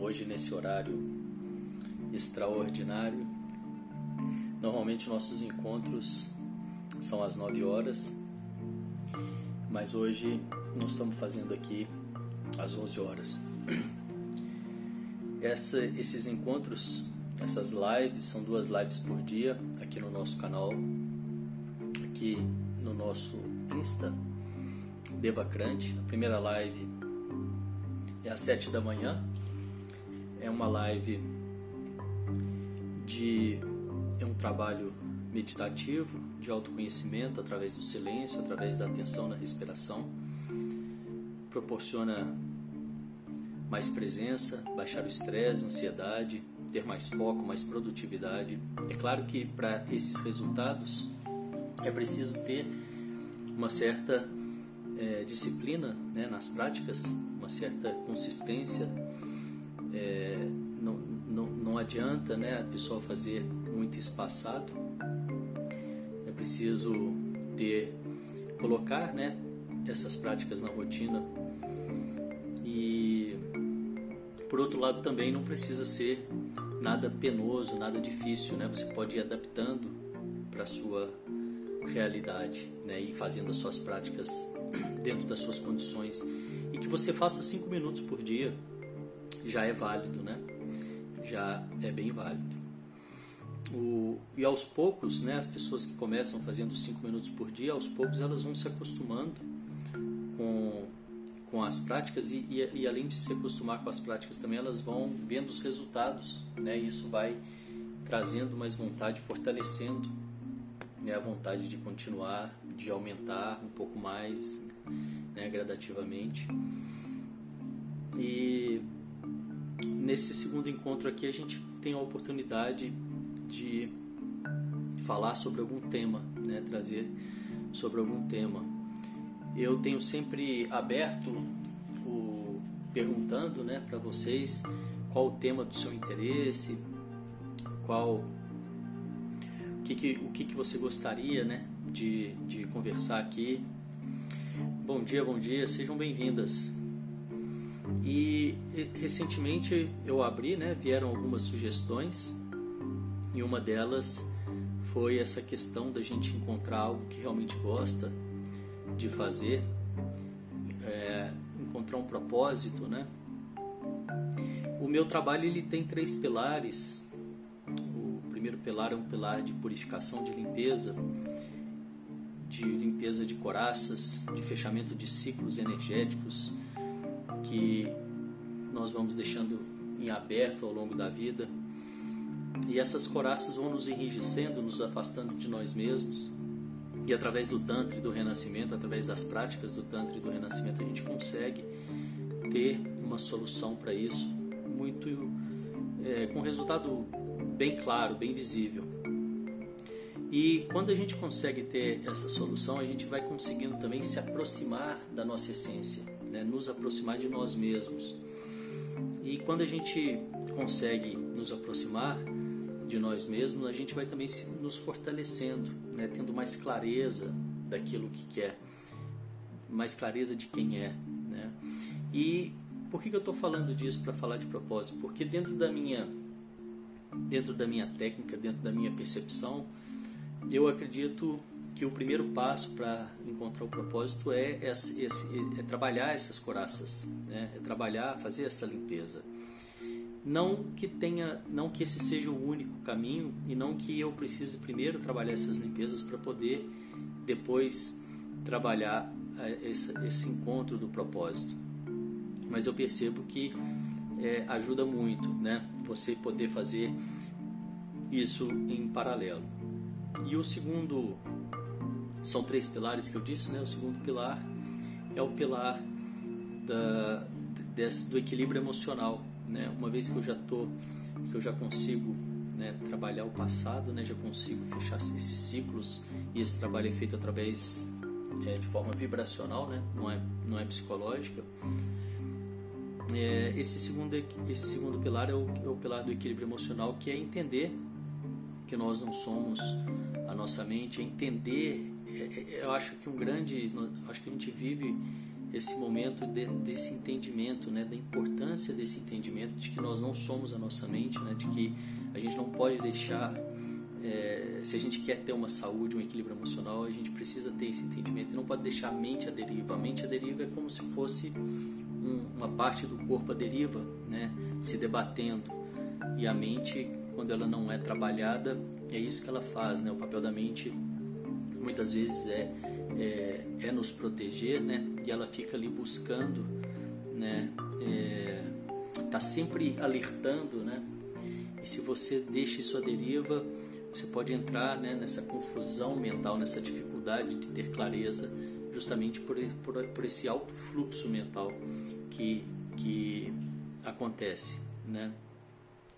hoje nesse horário extraordinário. Normalmente nossos encontros são às 9 horas, mas hoje nós estamos fazendo aqui às 11 horas. Essa, esses encontros essas lives são duas lives por dia aqui no nosso canal, aqui no nosso Insta, Devacrante. A primeira live é às sete da manhã. É uma live de é um trabalho meditativo de autoconhecimento através do silêncio, através da atenção na respiração. Proporciona mais presença, baixar o estresse, ansiedade, ter mais foco, mais produtividade. É claro que para esses resultados é preciso ter uma certa é, disciplina né, nas práticas, uma certa consistência. É, não, não, não adianta né, a pessoa fazer muito espaçado. É preciso ter colocar né, essas práticas na rotina e por outro lado também não precisa ser nada penoso, nada difícil, né? Você pode ir adaptando para a sua realidade, né? E fazendo as suas práticas dentro das suas condições e que você faça cinco minutos por dia já é válido, né? Já é bem válido. O, e aos poucos, né, as pessoas que começam fazendo cinco minutos por dia, aos poucos elas vão se acostumando com com as práticas e, e, e, além de se acostumar com as práticas também elas vão vendo os resultados né e isso vai trazendo mais vontade fortalecendo né, a vontade de continuar de aumentar um pouco mais né, gradativamente e nesse segundo encontro aqui a gente tem a oportunidade de falar sobre algum tema né trazer sobre algum tema eu tenho sempre aberto o perguntando, né, para vocês qual o tema do seu interesse, qual o que, que o que, que você gostaria, né, de, de conversar aqui. Bom dia, bom dia, sejam bem-vindas. E recentemente eu abri, né, vieram algumas sugestões e uma delas foi essa questão da gente encontrar algo que realmente gosta de fazer, é, encontrar um propósito, né? O meu trabalho ele tem três pilares. O primeiro pilar é um pilar de purificação, de limpeza, de limpeza de coraças, de fechamento de ciclos energéticos que nós vamos deixando em aberto ao longo da vida. E essas coraças vão nos enrijecendo, nos afastando de nós mesmos e através do Tantra e do Renascimento, através das práticas do Tantra e do Renascimento, a gente consegue ter uma solução para isso, muito é, com resultado bem claro, bem visível. E quando a gente consegue ter essa solução, a gente vai conseguindo também se aproximar da nossa essência, né? nos aproximar de nós mesmos. E quando a gente consegue nos aproximar, de nós mesmos, a gente vai também se, nos fortalecendo, né? tendo mais clareza daquilo que quer, mais clareza de quem é. Né? E por que, que eu estou falando disso para falar de propósito? Porque dentro da minha dentro da minha técnica, dentro da minha percepção, eu acredito que o primeiro passo para encontrar o propósito é, é trabalhar essas coraças, né? é trabalhar, fazer essa limpeza. Não que tenha, não que esse seja o único caminho e não que eu precise primeiro trabalhar essas limpezas para poder depois trabalhar eh, esse, esse, encontro do propósito. Mas eu percebo que é, ajuda muito, né? Você poder fazer isso em paralelo. E o segundo são três pilares que eu disse, né? O segundo pilar é o pilar da, desse, do equilíbrio emocional né? Uma vez que eu já tô, que eu já consigo né, trabalhar o passado, né? Já consigo fechar esses ciclos e esse trabalho é feito através é, de forma vibracional, né? Não é, não é psicológica. É, esse segundo esse segundo pilar é o, é o pilar do equilíbrio emocional, que é entender que nós não somos a nossa mente, é entender. É, é, eu acho que um grande, acho que a gente vive esse momento de, desse entendimento, né, da importância desse entendimento de que nós não somos a nossa mente, né, de que a gente não pode deixar é, se a gente quer ter uma saúde, um equilíbrio emocional, a gente precisa ter esse entendimento e não pode deixar a mente à deriva. A mente à deriva é como se fosse um, uma parte do corpo à deriva, né, se debatendo. E a mente, quando ela não é trabalhada, é isso que ela faz. Né? O papel da mente muitas vezes é, é, é nos proteger, né? e ela fica ali buscando, né? É, tá sempre alertando, né? E se você deixa isso à deriva, você pode entrar né, nessa confusão mental, nessa dificuldade de ter clareza, justamente por, por, por esse alto fluxo mental que, que acontece. Né?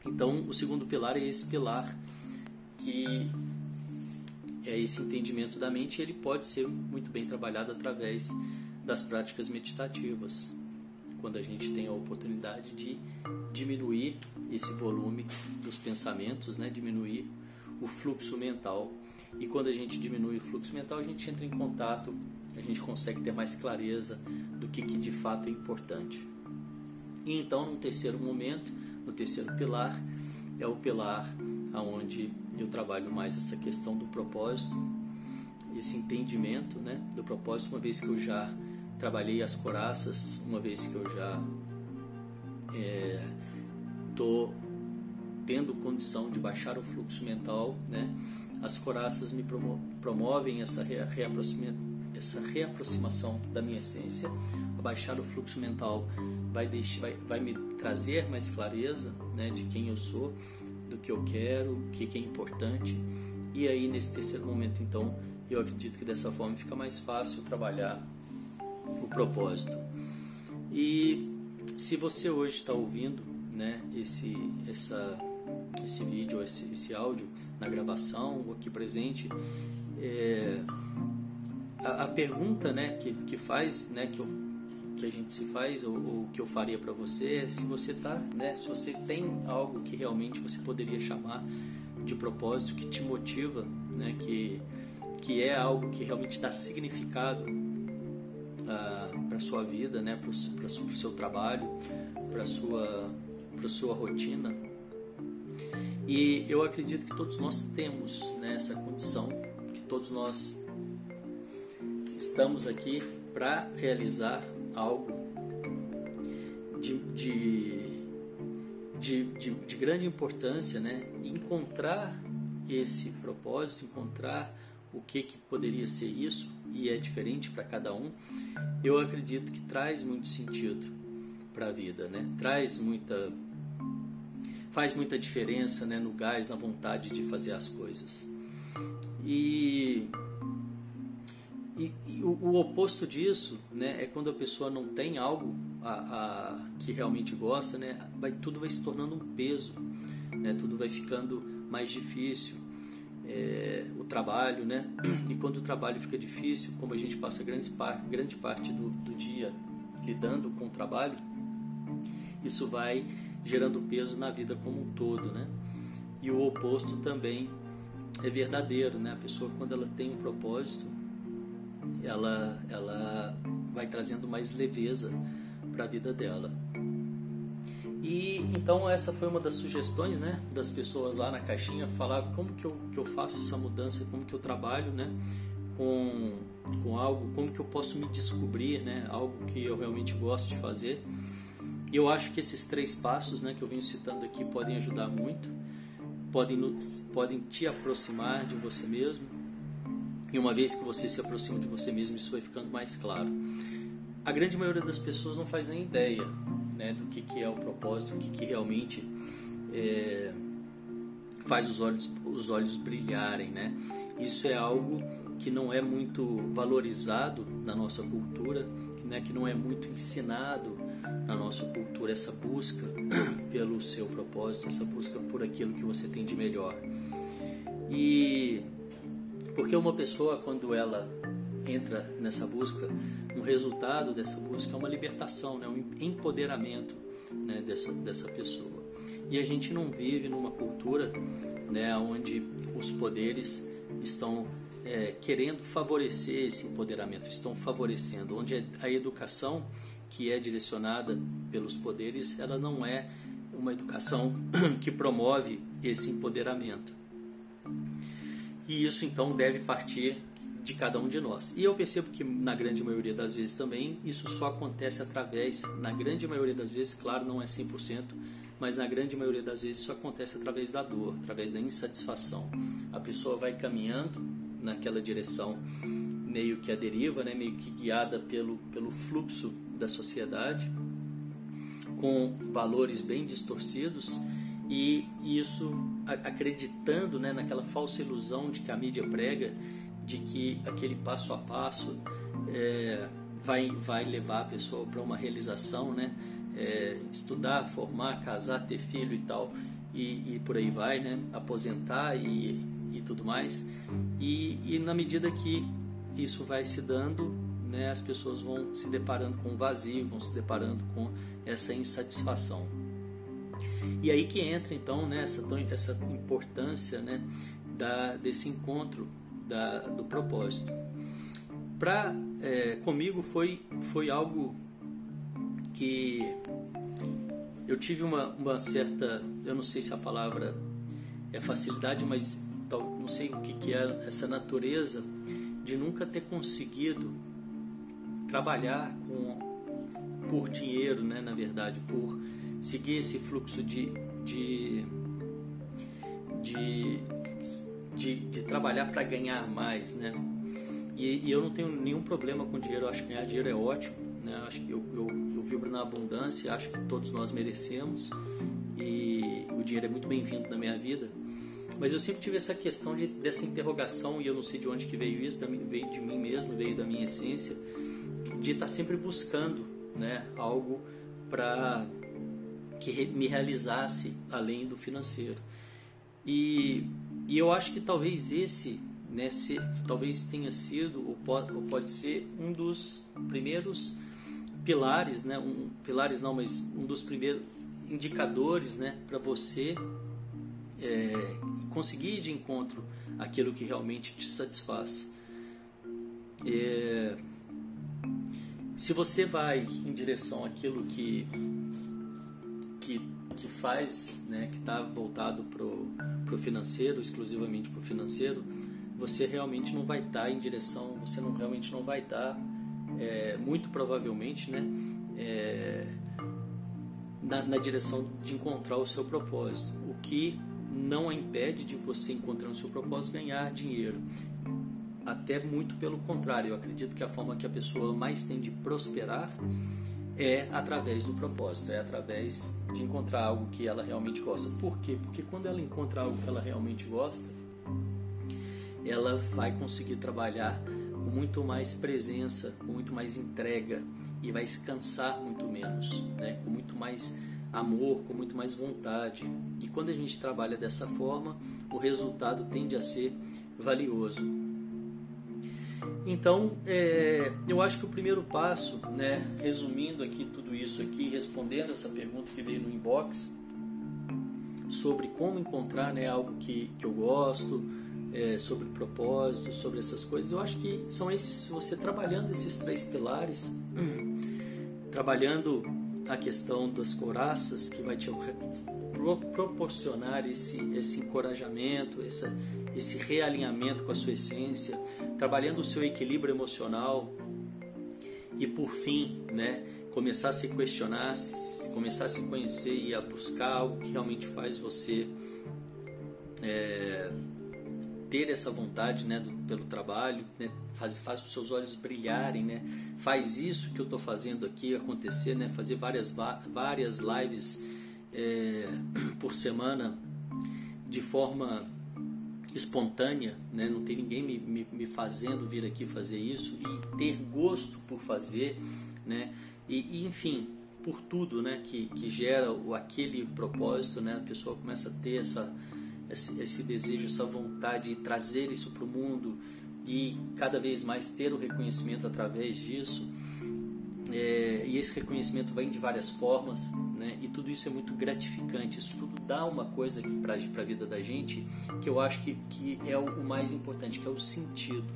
Então, o segundo pilar é esse pilar que é esse entendimento da mente, ele pode ser muito bem trabalhado através das práticas meditativas, quando a gente tem a oportunidade de diminuir esse volume dos pensamentos, né? diminuir o fluxo mental. E quando a gente diminui o fluxo mental, a gente entra em contato, a gente consegue ter mais clareza do que, que de fato é importante. E então, no terceiro momento, no terceiro pilar, é o pilar aonde eu trabalho mais essa questão do propósito, esse entendimento né, do propósito, uma vez que eu já trabalhei as coraças, uma vez que eu já estou é, tendo condição de baixar o fluxo mental, né? As coraças me promovem essa, reaproxima, essa reaproximação da minha essência. Baixar o fluxo mental vai, deixar, vai, vai me trazer mais clareza né, de quem eu sou, do que eu quero, o que, que é importante. E aí, nesse terceiro momento, então, eu acredito que dessa forma fica mais fácil trabalhar o propósito. E se você hoje está ouvindo né, esse, essa esse vídeo, esse, esse áudio na gravação, aqui presente, é, a, a, pergunta né, que, que faz, né, que, eu, que a gente se faz, ou, ou que eu faria para você, é se você tá, né, se você tem algo que realmente você poderia chamar de propósito, que te motiva, né, que, que é algo que realmente dá significado ah, para sua vida, né, para o seu trabalho, para sua para sua rotina, e eu acredito que todos nós temos né, essa condição, que todos nós estamos aqui para realizar algo de, de, de, de, de grande importância, né? encontrar esse propósito, encontrar o que, que poderia ser isso e é diferente para cada um, eu acredito que traz muito sentido para a vida, né? traz muita faz muita diferença né, no gás, na vontade de fazer as coisas. E, e, e o, o, oposto disso né, é quando a pessoa não tem algo a, a, que realmente gosta, né, vai, tudo vai se tornando um peso, né, tudo vai ficando mais difícil. É, o trabalho, né? E quando o trabalho fica difícil, como a gente passa grande, par, grande parte do, do dia lidando com o trabalho, isso vai gerando peso na vida como um todo, né? E o oposto também é verdadeiro, né? A pessoa quando ela tem um propósito, ela ela vai trazendo mais leveza para a vida dela. E então essa foi uma das sugestões, né, das pessoas lá na caixinha falar como que eu, que eu faço essa mudança, como que eu trabalho, né, com, com algo, como que eu posso me descobrir, né, algo que eu realmente gosto de fazer. E eu acho que esses três passos né, que eu venho citando aqui podem ajudar muito, podem, podem te aproximar de você mesmo. E uma vez que você se aproxima de você mesmo, isso vai ficando mais claro. A grande maioria das pessoas não faz nem ideia né, do que, que é o propósito, o que, que realmente é, faz os olhos, os olhos brilharem. Né? Isso é algo que não é muito valorizado na nossa cultura, né, que não é muito ensinado na nossa cultura essa busca pelo seu propósito, essa busca por aquilo que você tem de melhor. E porque uma pessoa quando ela entra nessa busca, um resultado dessa busca é uma libertação, né, um empoderamento né, dessa, dessa pessoa. E a gente não vive numa cultura né, onde os poderes estão é, querendo favorecer esse empoderamento, estão favorecendo, onde a educação que é direcionada pelos poderes, ela não é uma educação que promove esse empoderamento. E isso então deve partir de cada um de nós. E eu percebo que na grande maioria das vezes também isso só acontece através, na grande maioria das vezes, claro, não é 100%, mas na grande maioria das vezes isso acontece através da dor, através da insatisfação. A pessoa vai caminhando naquela direção meio que a deriva, né, meio que guiada pelo, pelo fluxo da sociedade, com valores bem distorcidos e isso acreditando né, naquela falsa ilusão de que a mídia prega de que aquele passo a passo é, vai, vai levar a pessoa para uma realização, né? É, estudar, formar, casar, ter filho e tal, e, e por aí vai, né? Aposentar e, e tudo mais. E, e na medida que isso vai se dando, né, as pessoas vão se deparando com o vazio, vão se deparando com essa insatisfação. E aí que entra então né, essa, essa importância né, da, desse encontro da, do propósito. Pra, é, comigo foi, foi algo que eu tive uma, uma certa, eu não sei se a palavra é facilidade, mas não sei o que, que é essa natureza de nunca ter conseguido trabalhar com por dinheiro, né, na verdade, por seguir esse fluxo de, de, de de, de trabalhar para ganhar mais, né? E, e, eu não tenho nenhum problema com dinheiro, eu acho que ganhar dinheiro é ótimo, né? Eu acho que eu, eu, eu vibro na abundância, acho que todos nós merecemos e o dinheiro é muito bem-vindo na minha vida. Mas eu sempre tive essa questão de, dessa interrogação e eu não sei de onde que veio isso, veio de mim mesmo, veio da minha essência, de estar sempre buscando, né? Algo para que me realizasse além do financeiro. E e eu acho que talvez esse, né, se, talvez tenha sido ou pode, ou pode ser um dos primeiros pilares, né, um, pilares não, mas um dos primeiros indicadores, né, para você é, conseguir de encontro aquilo que realmente te satisfaz. É, se você vai em direção àquilo que que que faz, né, que está voltado para o financeiro, exclusivamente para o financeiro, você realmente não vai estar tá em direção, você não realmente não vai estar, tá, é, muito provavelmente, né, é, na, na, direção de encontrar o seu propósito, o que não impede de você encontrando o seu propósito ganhar dinheiro. Até muito pelo contrário, eu acredito que a forma que a pessoa mais tem de prosperar é através do propósito, é através de encontrar algo que ela realmente gosta. Por quê? Porque quando ela encontra algo que ela realmente gosta, ela vai conseguir trabalhar com muito mais presença, com muito mais entrega e vai se cansar muito menos, né? com muito mais amor, com muito mais vontade. E quando a gente trabalha dessa forma, o resultado tende a ser valioso. Então, é, eu acho que o primeiro passo, né, resumindo aqui tudo isso aqui, respondendo essa pergunta que veio no inbox, sobre como encontrar né, algo que, que eu gosto, é, sobre propósito, sobre essas coisas, eu acho que são esses, você trabalhando esses três pilares, trabalhando a questão das coraças, que vai te proporcionar esse, esse encorajamento, essa, esse realinhamento com a sua essência, trabalhando o seu equilíbrio emocional e por fim, né, começar a se questionar, começar a se conhecer e a buscar algo que realmente faz você é, ter essa vontade, né, do, pelo trabalho, né, faz, faz os seus olhos brilharem, né, faz isso que eu estou fazendo aqui acontecer, né, fazer várias várias lives é, por semana de forma espontânea, né? não tem ninguém me, me, me, fazendo vir aqui fazer isso e ter gosto por fazer, né? E, e, enfim, por tudo, né? Que, que gera aquele propósito, né? A pessoa começa a ter essa, esse, desejo, essa vontade de trazer isso para o mundo e cada vez mais ter o reconhecimento através disso. é, e esse reconhecimento vem de várias formas, né? E tudo isso é muito gratificante. Isso tudo dá uma coisa para a vida da gente que eu acho que, que é o mais importante, que é o sentido.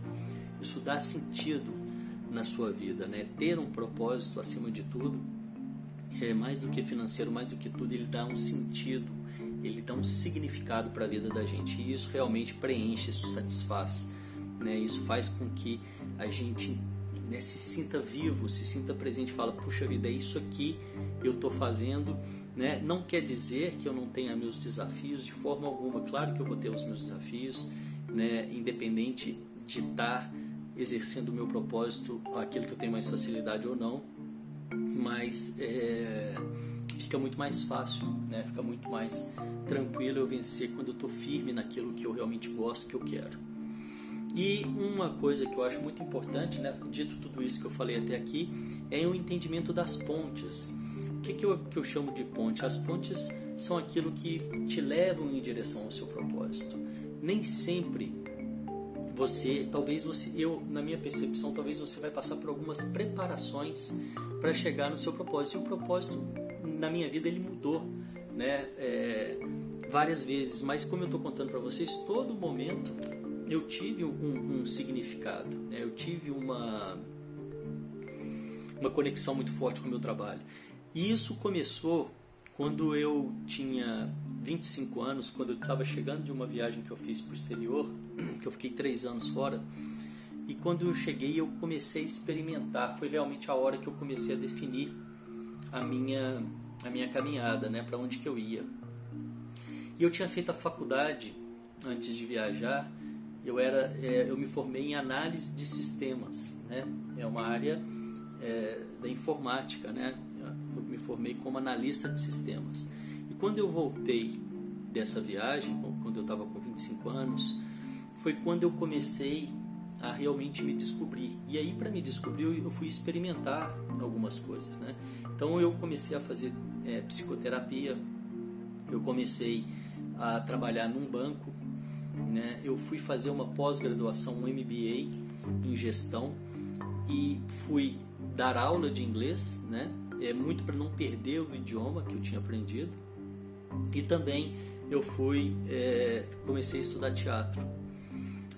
Isso dá sentido na sua vida, né? Ter um propósito acima de tudo é mais do que financeiro, mais do que tudo, ele dá um sentido, ele dá um significado para a vida da gente. E isso realmente preenche, isso satisfaz, né? Isso faz com que a gente né, se sinta vivo, se sinta presente, fala, puxa vida, é isso aqui eu estou fazendo, né? Não quer dizer que eu não tenha meus desafios de forma alguma. Claro que eu vou ter os meus desafios, né? Independente de estar exercendo o meu propósito, aquilo que eu tenho mais facilidade ou não, mas é, fica muito mais fácil, né? Fica muito mais tranquilo eu vencer quando eu estou firme naquilo que eu realmente gosto, que eu quero. E uma coisa que eu acho muito importante, né, dito tudo isso que eu falei até aqui, é o entendimento das pontes. O que, que, eu, que eu chamo de ponte? As pontes são aquilo que te levam em direção ao seu propósito. Nem sempre você, talvez você, eu, na minha percepção, talvez você vai passar por algumas preparações para chegar no seu propósito. E o propósito, na minha vida, ele mudou, né? É, várias vezes. Mas como eu estou contando para vocês, todo momento eu tive um, um significado, né? eu tive uma, uma conexão muito forte com o meu trabalho. E isso começou quando eu tinha 25 anos, quando eu estava chegando de uma viagem que eu fiz para o exterior, que eu fiquei três anos fora, e quando eu cheguei eu comecei a experimentar, foi realmente a hora que eu comecei a definir a minha, a minha caminhada, né, para onde que eu ia. E eu tinha feito a faculdade antes de viajar eu era é, eu me formei em análise de sistemas né é uma área é, da informática né eu me formei como analista de sistemas e quando eu voltei dessa viagem quando eu estava com 25 anos foi quando eu comecei a realmente me descobrir e aí para me descobrir eu fui experimentar algumas coisas né então eu comecei a fazer é, psicoterapia eu comecei a trabalhar num banco né, eu fui fazer uma pós-graduação, um MBA em gestão e fui dar aula de inglês, né, é muito para não perder o idioma que eu tinha aprendido. E também eu fui é, comecei a estudar teatro.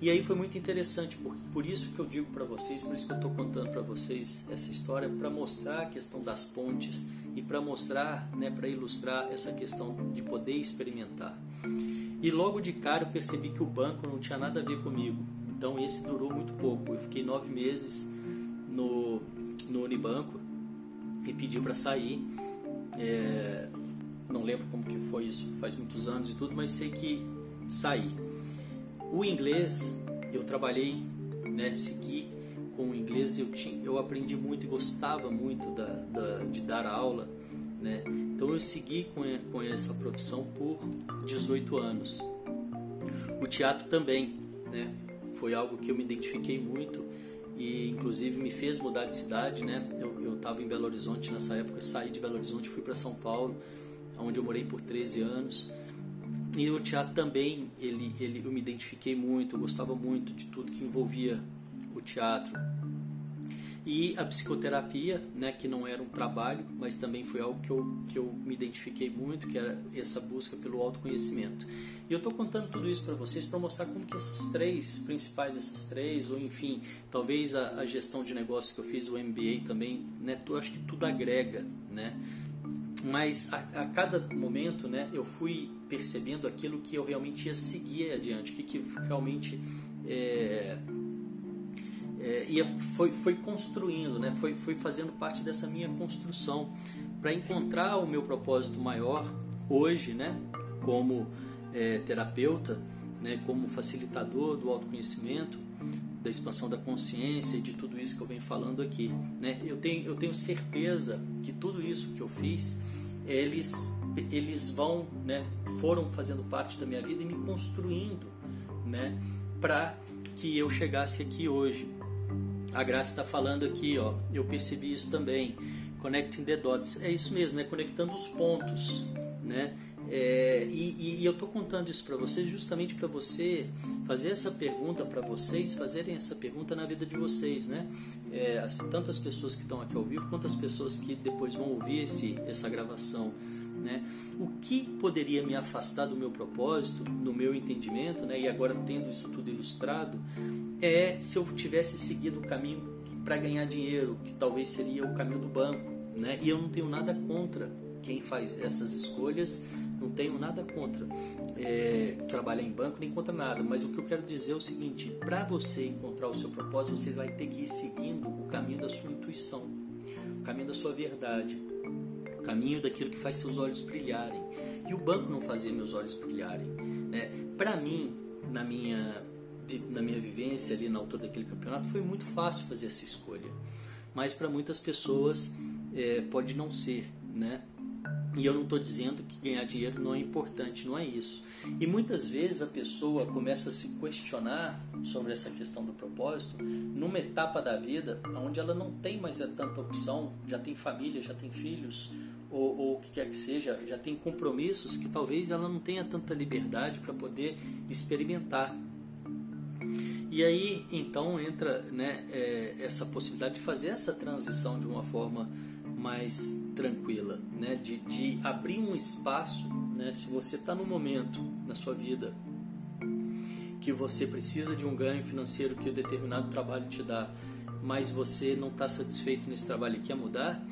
E aí foi muito interessante, porque por isso que eu digo para vocês, por isso que eu estou contando para vocês essa história, para mostrar a questão das pontes e para mostrar, né, para ilustrar essa questão de poder experimentar. E logo de cara eu percebi que o banco não tinha nada a ver comigo. Então esse durou muito pouco. Eu fiquei nove meses no, no Unibanco e pedi para sair. É, não lembro como que foi isso, faz muitos anos e tudo, mas sei que saí. O inglês eu trabalhei, né, segui com o inglês, eu, tinha, eu aprendi muito e gostava muito da, da, de dar aula. Né? Então eu segui com, com essa profissão por 18 anos. O teatro também, né? Foi algo que eu me identifiquei muito e inclusive me fez mudar de cidade, né? Eu estava em Belo Horizonte nessa época, saí de Belo Horizonte, fui para São Paulo, onde eu morei por 13 anos. E o teatro também, ele, ele, eu me identifiquei muito, eu gostava muito de tudo que envolvia o teatro, e a psicoterapia, né, que não era um trabalho, mas também foi algo que eu, que eu me identifiquei muito, que era essa busca pelo autoconhecimento. E eu estou contando tudo isso para vocês para mostrar como que essas três, principais essas três, ou enfim, talvez a, a gestão de negócio que eu fiz, o MBA também, né, eu acho que tudo agrega, né? Mas a, a, cada momento, né, eu fui percebendo aquilo que eu realmente ia seguir adiante, o que, que realmente é, é, e foi, foi construindo, né? foi, foi fazendo parte dessa minha construção para encontrar o meu propósito maior hoje, né? como é, terapeuta, né? como facilitador do autoconhecimento, da expansão da consciência e de tudo isso que eu venho falando aqui. Né? Eu, tenho, eu tenho certeza que tudo isso que eu fiz, eles, eles vão, né? foram fazendo parte da minha vida e me construindo né? para que eu chegasse aqui hoje a Graça está falando aqui, ó, eu percebi isso também. Connecting the dots. É isso mesmo, é conectando os pontos, né? É, e, e, eu estou contando isso para vocês justamente para você fazer essa pergunta para vocês, fazerem essa pergunta na vida de vocês, né? É, pessoas que estão aqui ao vivo quanto as pessoas que depois vão ouvir esse, essa gravação. Né? O que poderia me afastar do meu propósito, no meu entendimento, né? e agora tendo isso tudo ilustrado, é se eu tivesse seguido o caminho para ganhar dinheiro, que talvez seria o caminho do banco. Né? E eu não tenho nada contra quem faz essas escolhas, não tenho nada contra é, trabalhar em banco, nem contra nada. Mas o que eu quero dizer é o seguinte: para você encontrar o seu propósito, você vai ter que ir seguindo o caminho da sua intuição, o caminho da sua verdade caminho daquilo que faz seus olhos brilharem. E o banco não fazia meus olhos brilharem. Né? Para mim, na minha, na minha vivência ali na altura daquele campeonato, foi muito fácil fazer essa escolha. Mas para muitas pessoas é, pode não ser. Né? E eu não estou dizendo que ganhar dinheiro não é importante, não é isso. E muitas vezes a pessoa começa a se questionar sobre essa questão do propósito numa etapa da vida onde ela não tem mais tanta opção, já tem família, já tem filhos, ou, ou o que quer que seja, já tem compromissos que talvez ela não tenha tanta liberdade para poder experimentar. E aí então entra né, é, essa possibilidade de fazer essa transição de uma forma mais tranquila, né? de, de abrir um espaço. Né? Se você está no momento na sua vida que você precisa de um ganho financeiro que o determinado trabalho te dá, mas você não está satisfeito nesse trabalho e quer mudar,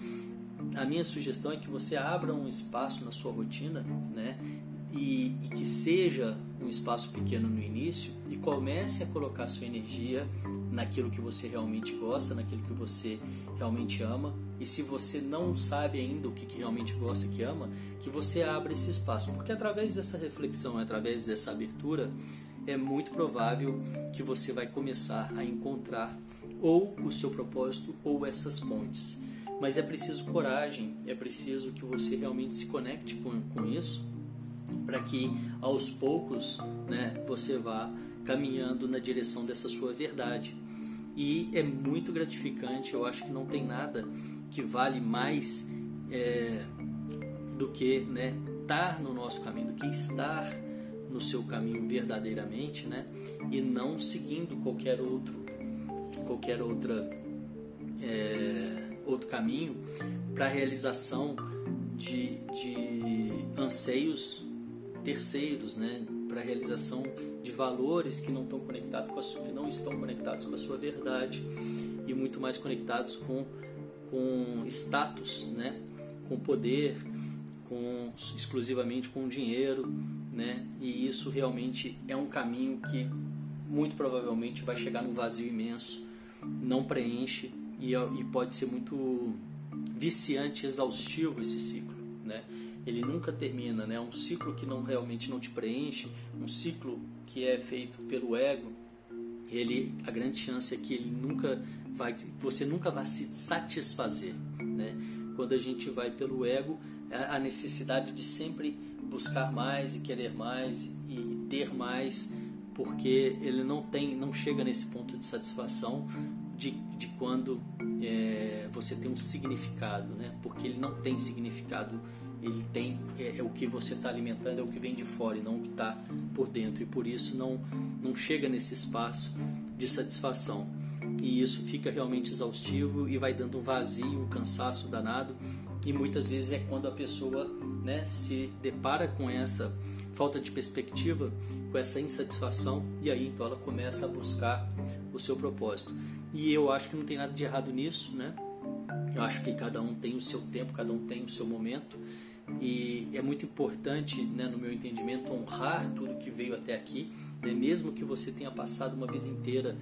a minha sugestão é que você abra um espaço na sua rotina, né? E, e, que seja um espaço pequeno no início e comece a colocar sua energia naquilo que você realmente gosta, naquilo que você realmente ama. E se você não sabe ainda o que, que realmente gosta e que ama, que você abra esse espaço, porque através dessa reflexão, através dessa abertura, é muito provável que você vai começar a encontrar ou o seu propósito ou essas pontes. Mas é preciso coragem, é preciso que você realmente se conecte com, com isso, para que aos poucos né, você vá caminhando na direção dessa sua verdade. E é muito gratificante, eu acho que não tem nada que vale mais é, do que né, estar no nosso caminho, do que estar no seu caminho verdadeiramente, né? E não seguindo qualquer outro, qualquer outra, é, outro caminho para a realização de, de anseios terceiros, né? Para a realização de valores que não estão conectados com a sua, que não estão conectados com a sua verdade e muito mais conectados com com status, né? Com poder, com exclusivamente com dinheiro, né? E isso realmente é um caminho que muito provavelmente vai chegar num vazio imenso, não preenche e, e pode ser muito viciante, exaustivo esse ciclo, né? Ele nunca termina, né? Um ciclo que não realmente não te preenche, um ciclo que é feito pelo ego, ele a grande chance é que ele nunca vai, você nunca vai se satisfazer, né? Quando a gente vai pelo ego, a necessidade de sempre buscar mais e querer mais e ter mais, porque ele não tem, não chega nesse ponto de satisfação de, de quando é, você tem um significado, né? Porque ele não tem significado, ele tem é, é o que você está alimentando, é o que vem de fora e não o que está por dentro e por isso não não chega nesse espaço de satisfação e isso fica realmente exaustivo e vai dando um vazio, um cansaço danado e muitas vezes é quando a pessoa né, se depara com essa falta de perspectiva, com essa insatisfação e aí então ela começa a buscar o seu propósito. E eu acho que não tem nada de errado nisso, né? Eu acho que cada um tem o seu tempo, cada um tem o seu momento e é muito importante, né, no meu entendimento, honrar tudo que veio até aqui, né? mesmo que você tenha passado uma vida inteira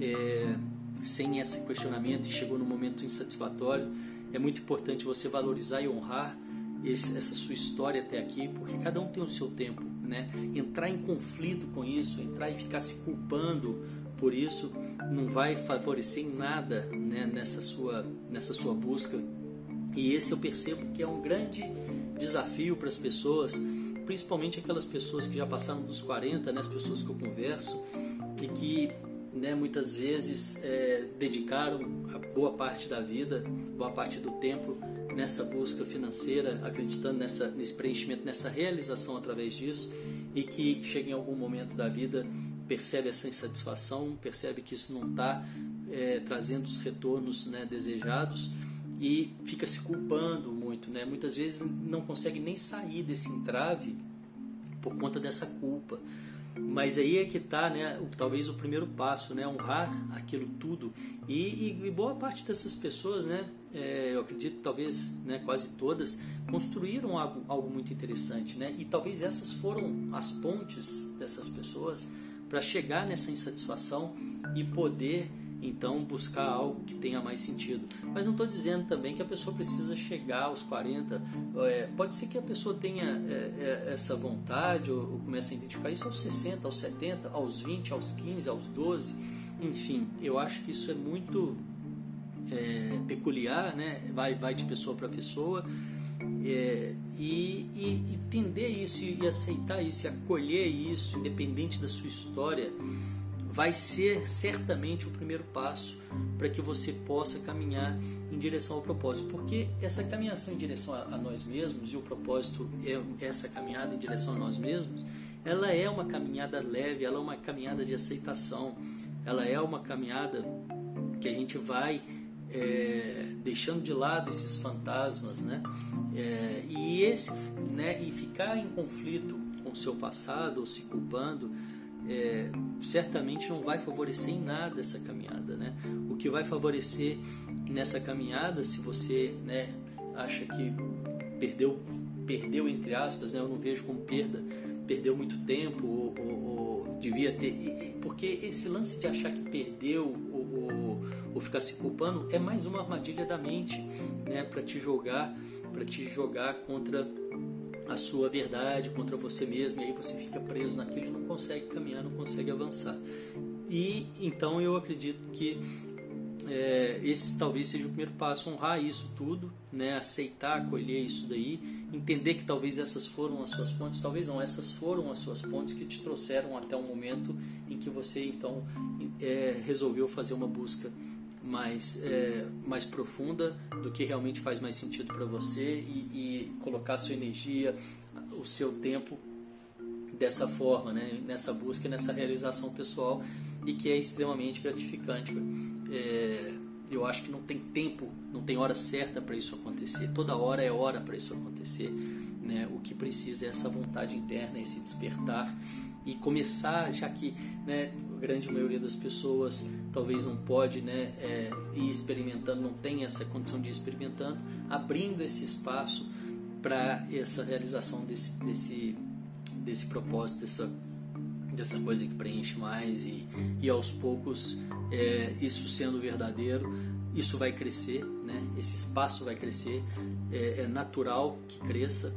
é, sem esse questionamento e chegou num momento insatisfatório é muito importante você valorizar e honrar esse, essa sua história até aqui, porque cada um tem o seu tempo, né? Entrar em conflito com isso, entrar e ficar se culpando por isso, não vai favorecer em nada, né? Nessa sua, nessa sua busca. E esse eu percebo que é um grande desafio para as pessoas, principalmente aquelas pessoas que já passaram dos 40, né? As pessoas que eu converso e que né, muitas vezes é, dedicaram a boa parte da vida, boa parte do tempo nessa busca financeira, acreditando nessa, nesse preenchimento, nessa realização através disso e que chega em algum momento da vida percebe essa insatisfação, percebe que isso não está é, trazendo os retornos né, desejados e fica se culpando muito, né? Muitas vezes não consegue nem sair desse entrave por conta dessa culpa. Mas aí é que está, né, talvez o primeiro passo, né, honrar aquilo tudo. E, e boa parte dessas pessoas, né, é, eu acredito talvez né, quase todas, construíram algo, algo muito interessante. Né? E talvez essas foram as pontes dessas pessoas para chegar nessa insatisfação e poder então buscar algo que tenha mais sentido. Mas não estou dizendo também que a pessoa precisa chegar aos 40. É, pode ser que a pessoa tenha é, é, essa vontade ou, ou comece a identificar isso aos 60, aos 70, aos 20, aos 15, aos 12. Enfim, eu acho que isso é muito é, peculiar, né? vai, vai de pessoa para pessoa. É, e, e, entender isso e aceitar isso e acolher isso, independente da sua história, vai ser certamente o primeiro passo para que você possa caminhar em direção ao propósito. Porque essa caminhação em direção a, a nós mesmos, e o propósito é essa caminhada em direção a nós mesmos, ela é uma caminhada leve, ela é uma caminhada de aceitação, ela é uma caminhada que a gente vai é, deixando de lado esses fantasmas, né? É, e esse, né? E ficar em conflito com o seu passado ou se culpando, é, certamente não vai favorecer em nada essa caminhada, né? O que vai favorecer nessa caminhada, se você, né? Acha que perdeu, perdeu entre aspas, né? Eu não vejo como perda, perdeu muito tempo ou, ou, ou devia ter, porque esse lance de achar que perdeu ou, ou ficar se culpando é mais uma armadilha da mente, né, para te jogar, para te jogar contra a sua verdade, contra você mesmo, e aí você fica preso naquilo e não consegue caminhar, não consegue avançar. E então eu acredito que é, esse talvez seja o primeiro passo, honrar isso tudo, né, aceitar, acolher isso daí, entender que talvez essas foram as suas pontes, talvez não, essas foram as suas pontes que te trouxeram até o momento em que você então é, resolveu fazer uma busca mais, é, mais profunda do que realmente faz mais sentido para você e, e, colocar sua energia, o seu tempo dessa forma, né? nessa busca, nessa realização pessoal e que é extremamente gratificante. É, eu acho que não tem tempo, não tem hora certa para isso acontecer. Toda hora é hora para isso acontecer. Né? O que precisa é essa vontade interna, esse despertar e começar, já que né, a grande maioria das pessoas talvez não pode né, é, ir experimentando, não tem essa condição de ir experimentando, abrindo esse espaço para essa realização desse, desse, desse propósito, dessa, dessa coisa que preenche mais e, e aos poucos é, isso sendo verdadeiro, isso vai crescer, né? esse espaço vai crescer, é, é natural que cresça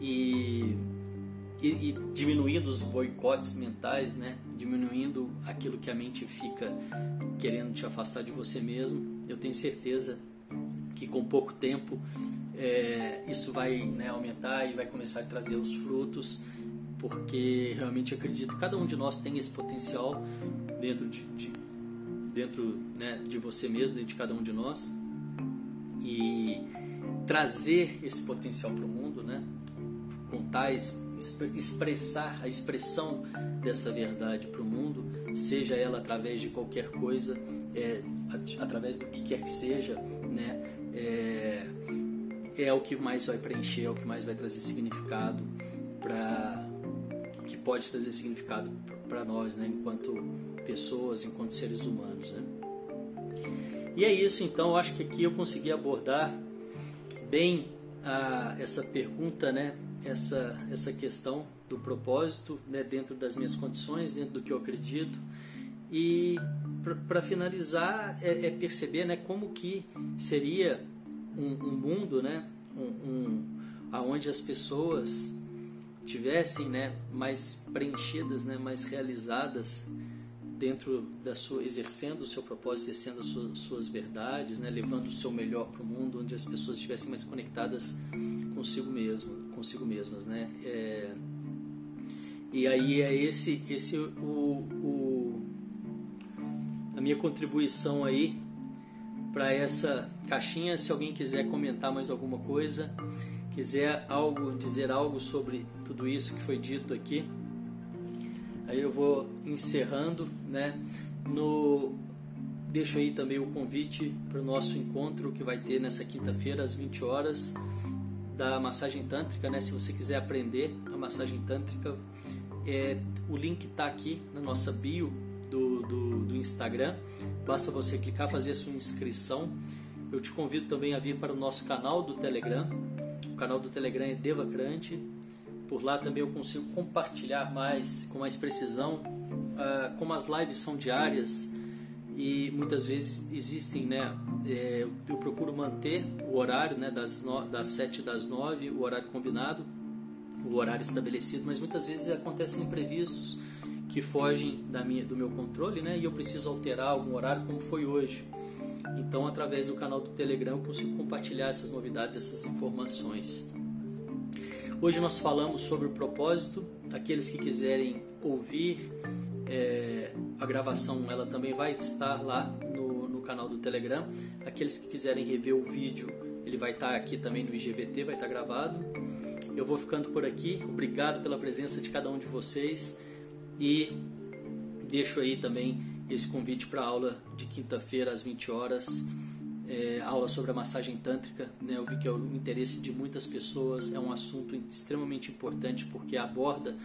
e e, e, diminuindo os boicotes mentais, né? diminuindo aquilo que a mente fica querendo te afastar de você mesmo. Eu tenho certeza que com pouco tempo é, isso vai né, aumentar e vai começar a trazer os frutos, porque realmente acredito que cada um de nós tem esse potencial dentro de, de dentro né, de você mesmo, dentro de cada um de nós e trazer esse potencial para o mundo, né? contar esse expressar a expressão dessa verdade para o mundo, seja ela através de qualquer coisa, é, através do que quer que seja, né? É, é o que mais vai preencher, é o que mais vai trazer significado para que pode trazer significado para nós, né? Enquanto pessoas, enquanto seres humanos, né? E é isso, então, eu acho que aqui eu consegui abordar bem a, essa pergunta, né? Essa, essa questão do propósito né, dentro das minhas condições, dentro do que eu acredito. E para finalizar, é, é, perceber né, como que seria um, um mundo né, um, um, onde as pessoas tivessem né, mais preenchidas, né, mais realizadas dentro da sua exercendo o seu propósito, exercendo as suas, suas verdades, né, levando o seu melhor para o mundo, onde as pessoas estivessem mais conectadas consigo mesmo, consigo mesmas, né? É, e aí é esse, esse o, o, a minha contribuição aí para essa caixinha. Se alguém quiser comentar mais alguma coisa, quiser algo dizer algo sobre tudo isso que foi dito aqui, aí eu vou encerrando, né? No deixo aí também o convite para o nosso encontro que vai ter nessa quinta-feira às 20 horas da massagem tântrica, né? Se você quiser aprender a massagem tântrica, é, o link está aqui na nossa bio do, do, do, Instagram. Basta você clicar, fazer a sua inscrição. Eu te convido também a vir para o nosso canal do Telegram. O canal do Telegram é Devacrante. Por lá também eu consigo compartilhar mais, com mais precisão. Uh, como as lives são diárias e muitas vezes existem, né? É, eu procuro manter o horário, né? Das, no, das 7 das 9, o horário combinado, o horário estabelecido, mas muitas vezes acontecem imprevistos que fogem da minha, do meu controle, né? E eu preciso alterar algum horário, como foi hoje. Então, através do canal do Telegram, eu consigo compartilhar essas novidades, essas informações. Hoje nós falamos sobre o propósito. Aqueles que quiserem ouvir é, a gravação, ela também vai estar lá no, no canal do Telegram. Aqueles que quiserem rever o vídeo, ele vai estar aqui também no IGVT, vai estar gravado. Eu vou ficando por aqui. Obrigado pela presença de cada um de vocês. E deixo aí também esse convite para a aula de quinta-feira às 20 horas, é, aula sobre a massagem tântrica. Né? Eu vi que é o interesse de muitas pessoas, é um assunto extremamente importante porque aborda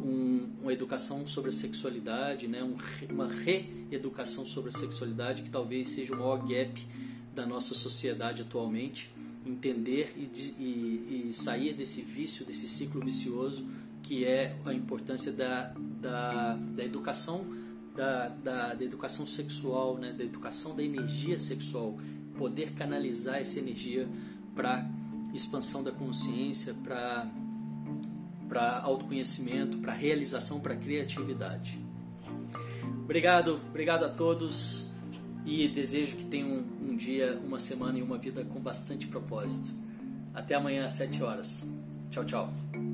um, uma educação sobre a sexualidade, né? Um, uma reeducação sobre a sexualidade que talvez seja o maior gap da nossa sociedade atualmente. Entender e, e, e sair desse vício, desse ciclo vicioso que é a importância da, da, da educação da, da, da, educação sexual, né, da educação da energia sexual, poder canalizar essa energia para expansão da consciência, para para autoconhecimento, para realização, para criatividade. Obrigado, obrigado a todos e desejo que tenham um, um dia, uma semana e uma vida com bastante propósito. Até amanhã às 7 horas. Tchau, tchau.